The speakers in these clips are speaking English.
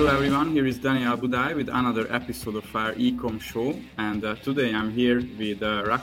Hello everyone, here is Daniel Budai with another episode of our Ecom show. And uh, today I'm here with uh,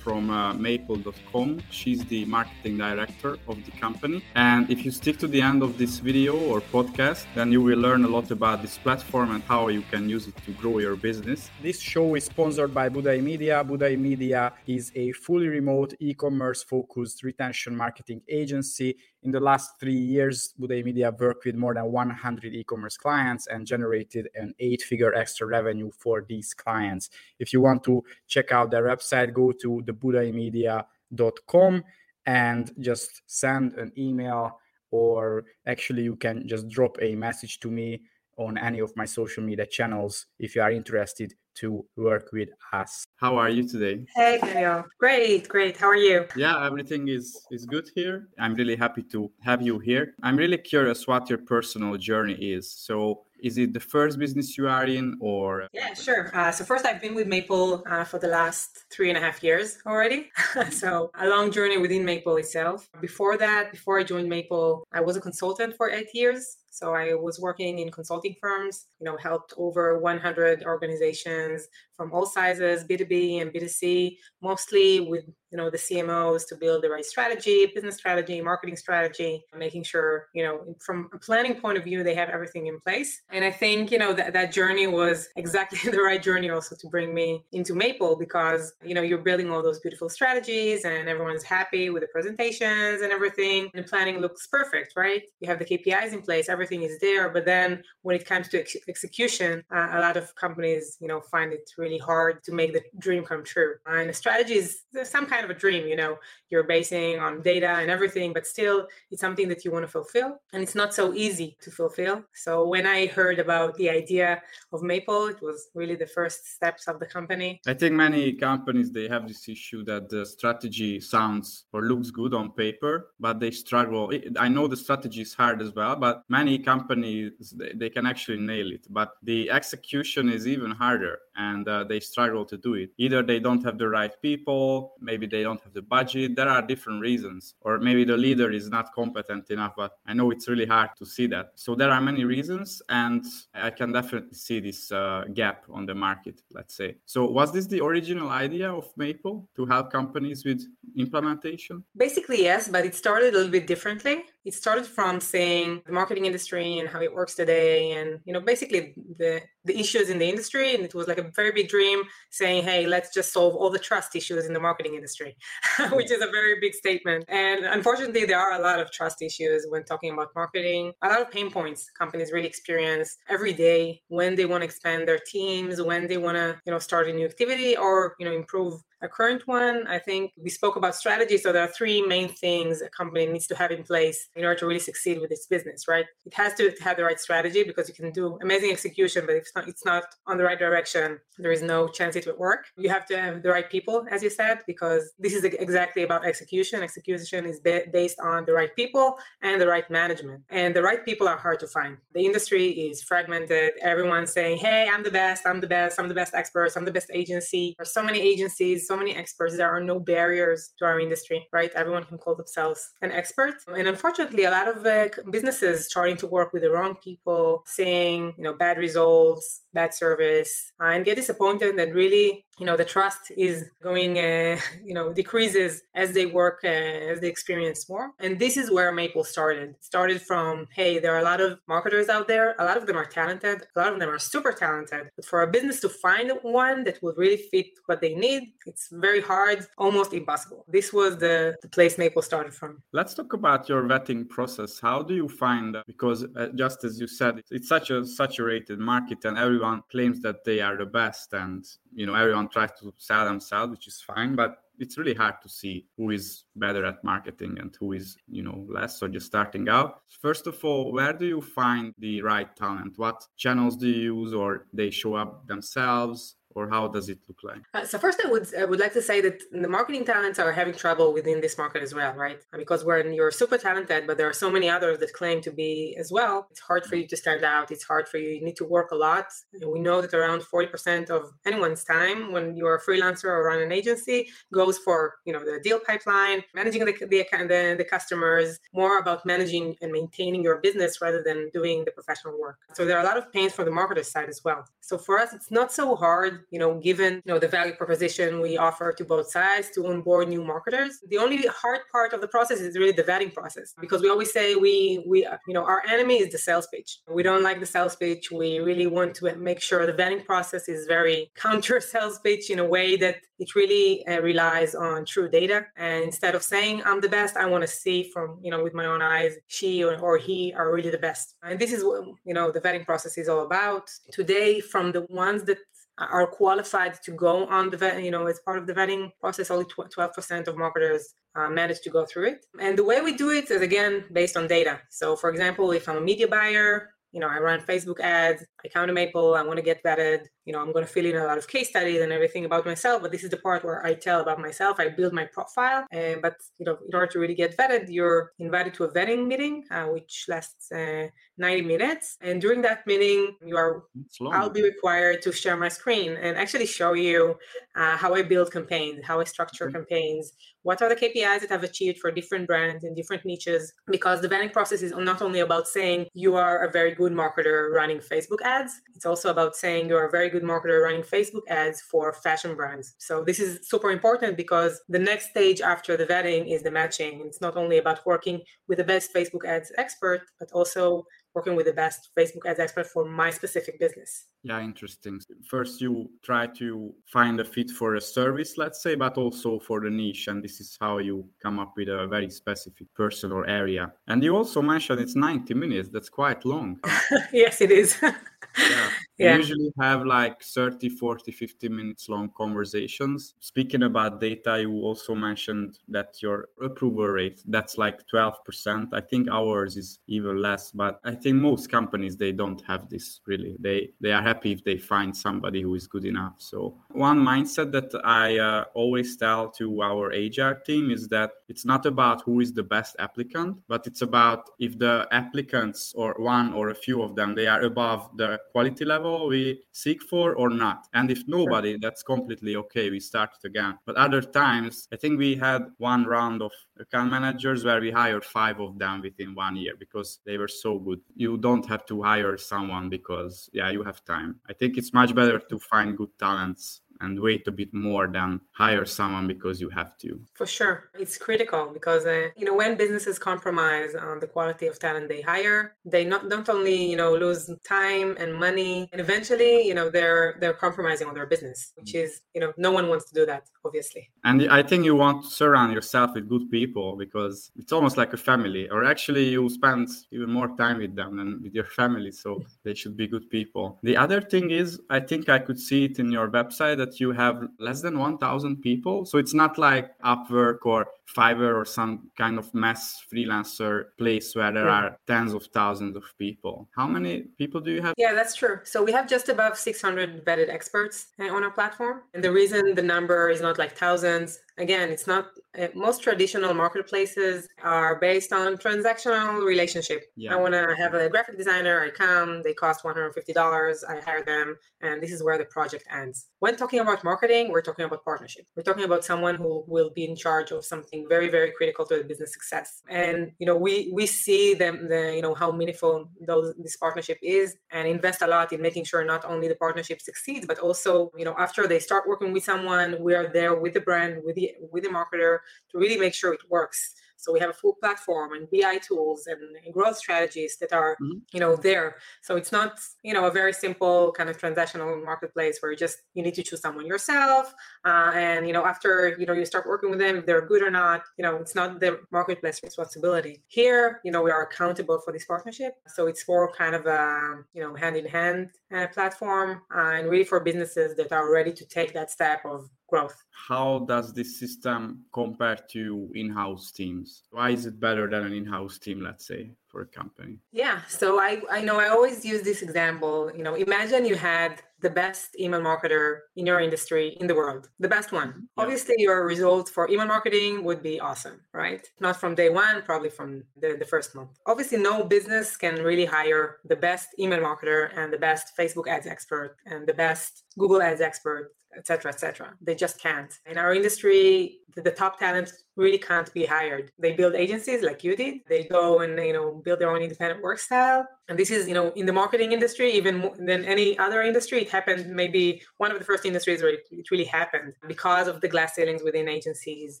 from uh, Mayple.com. She's the marketing director of the company. And if you stick to the end of this video or podcast, then you will learn a lot about this platform and how you can use it to grow your business. This show is sponsored by Budai Media. Budai Media is a fully remote e-commerce focused retention marketing agency in the last three years, Budai Media worked with more than 100 e-commerce clients and generated an eight-figure extra revenue for these clients. If you want to check out their website, go to thebudaimedia.com and just send an email or actually you can just drop a message to me on any of my social media channels if you are interested to work with us. How are you today? Hey, Daniel. Great, great. How are you? Yeah, everything is is good here. I'm really happy to have you here. I'm really curious what your personal journey is. So, is it the first business you are in or? Yeah sure. Uh, so first i've been with Mayple uh, for the last three and a half years already. So a long journey within Mayple itself. Before that before i joined Mayple i was a consultant for eight years. So I was working in consulting firms, you know, helped over 100 organizations from all sizes, B2B and B2C, mostly with you know the CMOs to build the right strategy, business strategy, marketing strategy, making sure you know from a planning point of view they have everything in place. And I think you know that that journey was exactly the right journey also to bring me into Mayple because you know you're building all those beautiful strategies and everyone's happy with the presentations and everything. And the planning looks perfect, right? You have the KPIs in place, everything is there. But then when it comes to ex- execution, uh, a lot of companies you know find it really hard to make the dream come true. And the strategy is some kind kind of a dream you know you're basing on data and everything but still it's something that you want to fulfill and it's not so easy to fulfill so when i heard about the idea of Mayple it was really the first steps of the company i think many companies they have this issue that the strategy sounds or looks good on paper but they struggle i know the strategy is hard as well but many companies they, can actually nail it but the execution is even harder and uh, they struggle to do it either they don't have the right people maybe they don't have the budget. There are different reasons, or maybe the leader is not competent enough. But I know it's really hard to see that. So there are many reasons, and I can definitely see this uh, gap on the market. Let's say. So was this the original idea of Mayple to help companies with implementation? Basically, yes, but it started a little bit differently it started from saying the marketing industry and how it works today and you know basically the the issues in the industry. And it was like a very big dream saying hey let's just solve all the trust issues in the marketing industry which is a very big statement. And unfortunately there are a lot of trust issues when talking about marketing. A lot of pain points companies really experience every day when they want to expand their teams when they want to you know start a new activity or you know improve a current one, I think we spoke about strategy. So there are three main things a company needs to have in place in order to really succeed with its business, right? It has to have the right strategy because you can do amazing execution, but if it's not, it's not on the right direction, there is no chance it will work. You have to have the right people, as you said, because this is exactly about execution. Execution is based on the right people and the right management. And the right people are hard to find. The industry is fragmented. Everyone's saying, hey, I'm the best, I'm the best, I'm the best expert, I'm the best agency. There are so many agencies so many experts. There are no barriers to our industry, right? Everyone can call themselves an expert. And unfortunately, a lot of uh, businesses starting to work with the wrong people, seeing you know bad results, bad service, and get disappointed and really you know the trust is going uh, you know decreases as they work uh, as they experience more. And this is where Mayple started. Started from hey there are a lot of marketers out there. A lot of them are talented. A lot of them are super talented. But for a business to find one that will really fit what they need it's very hard almost impossible. This was the, the place Mayple started from. Let's talk about your vetting process. How do you find because uh, just as you said it's such a saturated market and everyone claims that they are the best and you know everyone tries to sell themselves which is fine but it's really hard to see who is better at marketing and who is you know less or just starting out. First of all where do you find the right talent? What channels do you use or they show up themselves or how does it look like? Uh, so first, I would I would like to say that the marketing talents are having trouble within this market as well, right? Because when you're super talented, but there are so many others that claim to be as well, it's hard for you to stand out. It's hard for you. You need to work a lot. And we know that around 40% of anyone's time when you're a freelancer or run an agency goes for you know the deal pipeline, managing the the, the, the customers, more about managing and maintaining your business rather than doing the professional work. So there are a lot of pains for the marketer side as well. So for us, it's not so hard, you know, given you know the value proposition we offer to both sides to onboard new marketers. The only hard part of the process is really the vetting process because we always say we we you know our enemy is the sales pitch. We don't like the sales pitch. We really want to make sure the vetting process is very counter sales pitch in a way that it really uh, relies on true data. And instead of saying I'm the best, I want to see from you know with my own eyes she or, or he are really the best. And this is what you know the vetting process is all about. Today, from the ones that are qualified to go on the vet, you know, as part of the vetting process, only 12% of marketers uh, manage to go through it. And the way we do it is again based on data. So, for example, if I'm a media buyer, you know, I run Facebook ads, I come to Mayple, I want to get vetted, you know, I'm going to fill in a lot of case studies and everything about myself. But this is the part where I tell about myself. I build my profile. And, but, you know, in order to really get vetted, you're invited to a vetting meeting, uh, which lasts uh, 90 minutes. And during that meeting, you are, I'll be required to share my screen and actually show you uh, how I build campaigns, how I structure mm-hmm. campaigns, what are the KPIs that I've achieved for different brands in different niches. Because the vetting process is not only about saying you are a very good marketer running Facebook ads, it's also about saying you're a very good marketer running Facebook ads for fashion brands. So this is super important because the next stage after the vetting is the matching. It's not only about working with the best Facebook ads expert, but also working with the best Facebook ads expert for my specific business. Yeah, interesting. First, you try to find a fit for a service, let's say, but also for the niche. And this is how you come up with a very specific person or area. And you also mentioned it's 90 minutes. That's quite long. yes, it is. yeah. Yeah. usually have like 30 40 50 minutes long conversations. Speaking about data you also mentioned that your approval rate that's like 12% i think ours is even less but i think most companies they don't have this really. They they are happy if they find somebody who is good enough. So one mindset that i uh, always tell to our hr team is that it's not about who is the best applicant but it's about if the applicants or one or a few of them they are above the quality level we seek for or not. And if nobody, that's completely okay. We start it again. But other times, I think we had one round of account managers where we hired five of them within one year because they were so good. You don't have to hire someone because, yeah, you have time. I think it's much better to find good talents and wait a bit more than hire someone because you have to. For sure. It's critical because, uh, you know, when businesses compromise on the quality of talent they hire, they not, not only, you know, lose time and money, and eventually, you know, they're, they're compromising on their business, which is, you know, no one wants to do that, obviously. And I think you want to surround yourself with good people because it's almost like a family, or actually you spend even more time with them than with your family. So they should be good people. The other thing is, I think I could see it in your website that you have less than 1000 people. So it's not like upwork or fiverr or some kind of mass freelancer place where there yeah. are tens of thousands of people. How many people do you have? Yeah that's true. So we have just above 600 vetted experts eh, on our platform. And the reason the number is not like thousands again it's not uh, most traditional marketplaces are based on transactional relationship. Yeah. i want to have a graphic designer i come they cost $150 i hire them and this is where the project ends. When talking about marketing we're talking about partnership. We're talking about someone who will be in charge of something very very critical to the business success and you know we we see them the you know how meaningful those this partnership is and invest a lot in making sure not only the partnership succeeds but also you know after they start working with someone we are there with the brand with the with the marketer to really make sure it works. So we have a full platform and BI tools and, and growth strategies that are, mm-hmm. you know, there. So it's not, you know, a very simple kind of transactional marketplace where you just you need to choose someone yourself, uh, and you know, after you know you start working with them, if they're good or not, you know, it's not the marketplace responsibility. Here, you know, we are accountable for this partnership, so it's more kind of a you know hand in hand platform, uh, and really for businesses that are ready to take that step of growth. How does this system compare to in-house teams? Why is it better than an in-house team, let's say, for a company? Yeah. So I, I know I always use this example. You know, imagine you had the best email marketer in your industry in the world, the best one. Mm-hmm. Yeah. Obviously, your results for email marketing would be awesome, right? Not from day one, probably from the, the first month. Obviously, no business can really hire the best email marketer and the best Facebook ads expert and the best Google ads expert etc etc they just can't in our industry the, the, top talent really can't be hired they build agencies like you did they go and you know build their own independent work style and this is you know in the marketing industry even more than any other industry it happened maybe one of the first industries where it, really happened because of the glass ceilings within agencies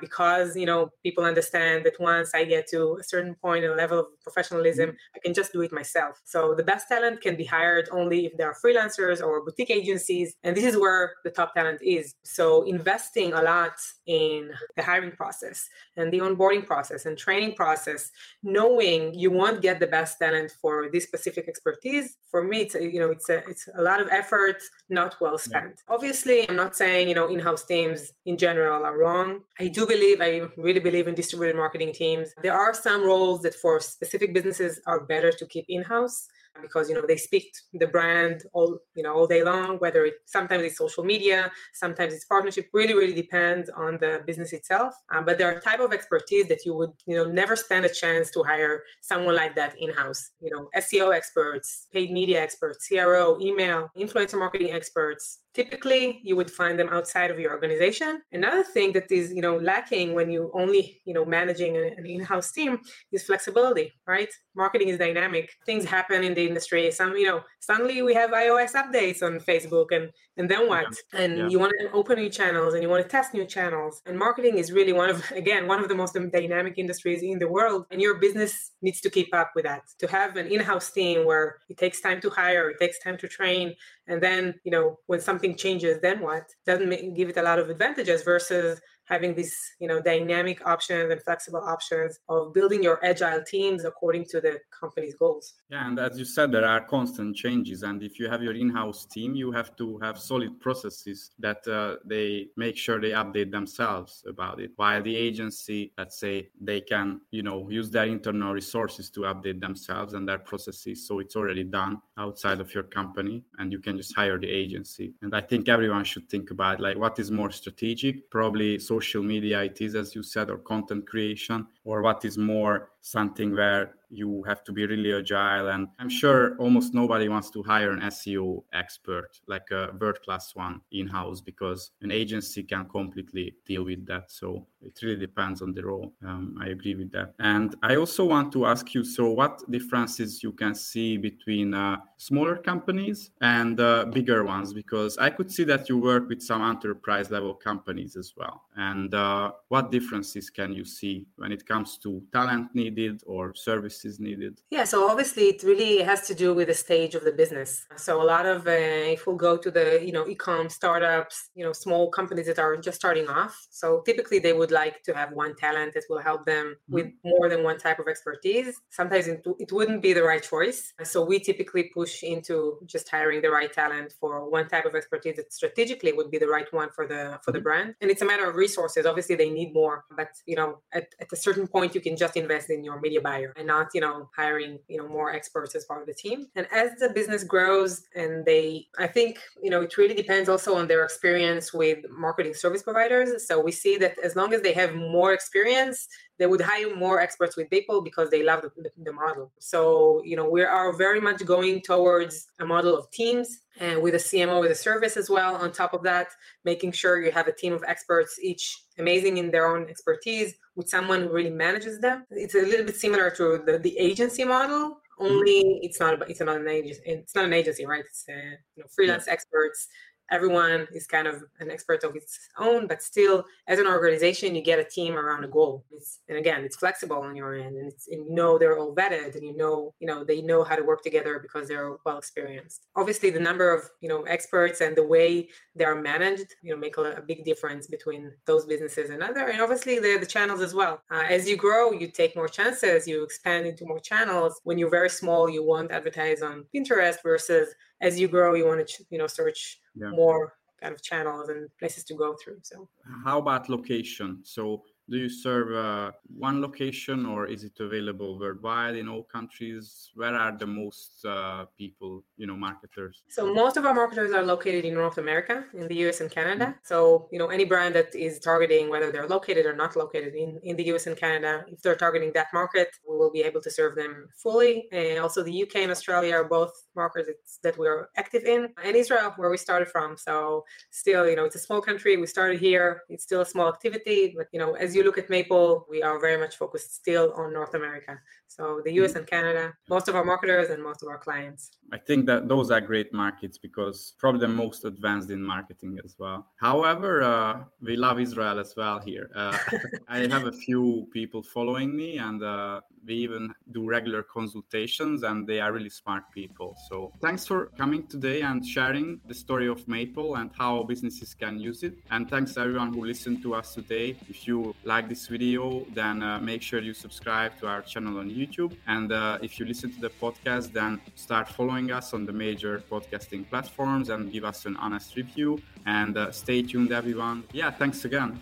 because you know people understand that once i get to a certain point and level of professionalism mm-hmm. i can just do it myself. So the best talent can be hired only if they are freelancers or boutique agencies and this is where the top talent is. So investing a lot in the hiring process and the onboarding process and training process knowing you won't get the best talent for this specific expertise for me it's you know it's a it's a lot of effort not well spent. Yeah. obviously i'm not saying you know in-house teams in general are wrong. I do believe i really believe in distributed marketing teams. There are some roles that for specific businesses are better to keep in-house because you know they speak the brand all you know all day long whether it sometimes it's social media sometimes it's partnership really really depends on the business itself. Um, but there are type of expertise that you would you know never stand a chance to hire someone like that in-house. You know seo experts paid media experts cro email influencer marketing experts typically you would find them outside of your organization. Another thing that is you know lacking when you only you know managing an in-house team is flexibility right? Marketing is dynamic. Things happen in the industry. Some you know suddenly we have ios updates on facebook and and then what? Yeah. and yeah. you want to open new channels and you want to test new channels. And marketing is really one of again one of the most dynamic industries in the world. And your business needs to keep up with that. To have an in-house team where it takes time to hire it takes time to train and then you know when something something changes, then what? Doesn't make, give it a lot of advantages versus having these you know dynamic options and flexible options of building your agile teams according to the company's goals. Yeah and as you said there are constant changes and if you have your in-house team you have to have solid processes that uh, they make sure they update themselves about it. While the agency let's say they can you know use their internal resources to update themselves and their processes so it's already done outside of your company and you can just hire the agency. And i think everyone should think about like what is more strategic? Probably so social media it is as you said or content creation or what is more something where you have to be really agile and i'm sure almost nobody wants to hire an seo expert like a world class one in house because an agency can completely deal with that. So it really depends on the role. Um, i agree with that. And i also want to ask you so what differences you can see between uh, smaller companies and uh, bigger ones? Because i could see that you work with some enterprise level companies as well. And uh, what differences can you see when it comes to talent needed or services needed? Yeah, so obviously it really has to do with the stage of the business. So a lot of uh, if we go to the you know e-com startups, you know small companies that are just starting off, so typically they would like to have one talent that will help them mm-hmm. with more than one type of expertise. Sometimes it, it wouldn't be the right choice. So we typically push into just hiring the right talent for one type of expertise that strategically would be the right one for the for the mm-hmm. brand. And it's a matter of resources. Obviously they need more, but you know at, at a certain point you can just invest in your media buyer and not you know hiring you know more experts as part of the team. And as the business grows and they i think you know it really depends also on their experience with marketing service providers. So we see that as long as they have more experience they would hire more experts with people because they love the, the, model. So, you know, we are very much going towards a model of teams and with a CMO with a service as well. On top of that, making sure you have a team of experts, each amazing in their own expertise, with someone who really manages them. It's a little bit similar to the, the agency model, only it's not it's not an agency it's not an agency right it's uh, you know freelance yeah. experts everyone is kind of an expert of its own but still as an organization you get a team around a goal. It's, and again it's flexible on your end and, and, you know they're all vetted and you know you know they know how to work together because they're well experienced. Obviously the number of you know experts and the way they are managed you know make a, a big difference between those businesses and other and obviously the, the channels as well. Uh, as you grow you take more chances you expand into more channels. When you're very small you won't advertise on pinterest versus as you grow, you want to you know search yeah. more kind of channels and places to go through. So how about location? So do you serve uh, one location or is it available worldwide in all countries? Where are the most uh, people you know marketers? So most of our marketers are located in north america in the us and canada. Mm-hmm. so you know any brand that is targeting whether they're located or not located in, in the us and canada if they're targeting that market we will be able to serve them fully. And also the uk and australia are both markets that we are active in. And israel where we started from. So still you know it's a small country. We started here. It's still a small activity but you know as you look at Mayple, we are very much focused still on North America. So the US mm. and Canada, most of our marketers and most of our clients. I think that those are great markets because probably the most advanced in marketing as well. However, uh, we love Israel as well here. Uh, I have a few people following me and uh, we even do regular consultations and they are really smart people. So thanks for coming today and sharing the story of Mayple and how businesses can use it. And thanks everyone who listened to us today. If you like this video, then uh, make sure you subscribe to our channel on YouTube. And uh, if you listen to the podcast, then start following us on the major podcasting platforms and give us an honest review. And uh, stay tuned, everyone. Yeah, thanks again.